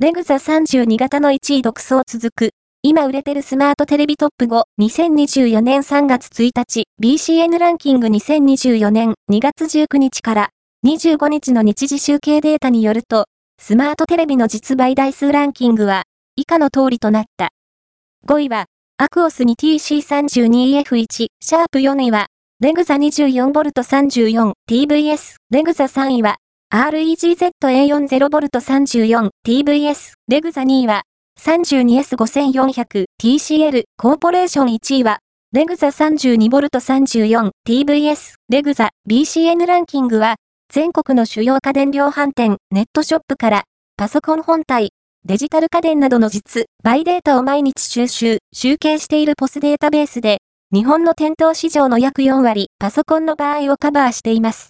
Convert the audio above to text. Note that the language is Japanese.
レグザ32型の1位独走続く。今売れてるスマートテレビトップ5、2024年3月1日、BCN ランキング2024年2月19日から25日の日時集計データによると、スマートテレビの実売台数ランキングは、以下の通りとなった。5位は、アクオスに TC32F1、シャープ4位は、レグザ 24V34、TVS、レグザ3位は、REGZA40V34、TVS、レグザ2位は、32S5400、TCL、コーポレーション1位は、レグザ 32V34、TVS、レグザ、BCN ランキングは、全国の主要家電量販店、ネットショップから、パソコン本体、デジタル家電などの実、バイデータを毎日収集、集計しているポスデータベースで、日本の店頭市場の約4割、パソコンの場合をカバーしています。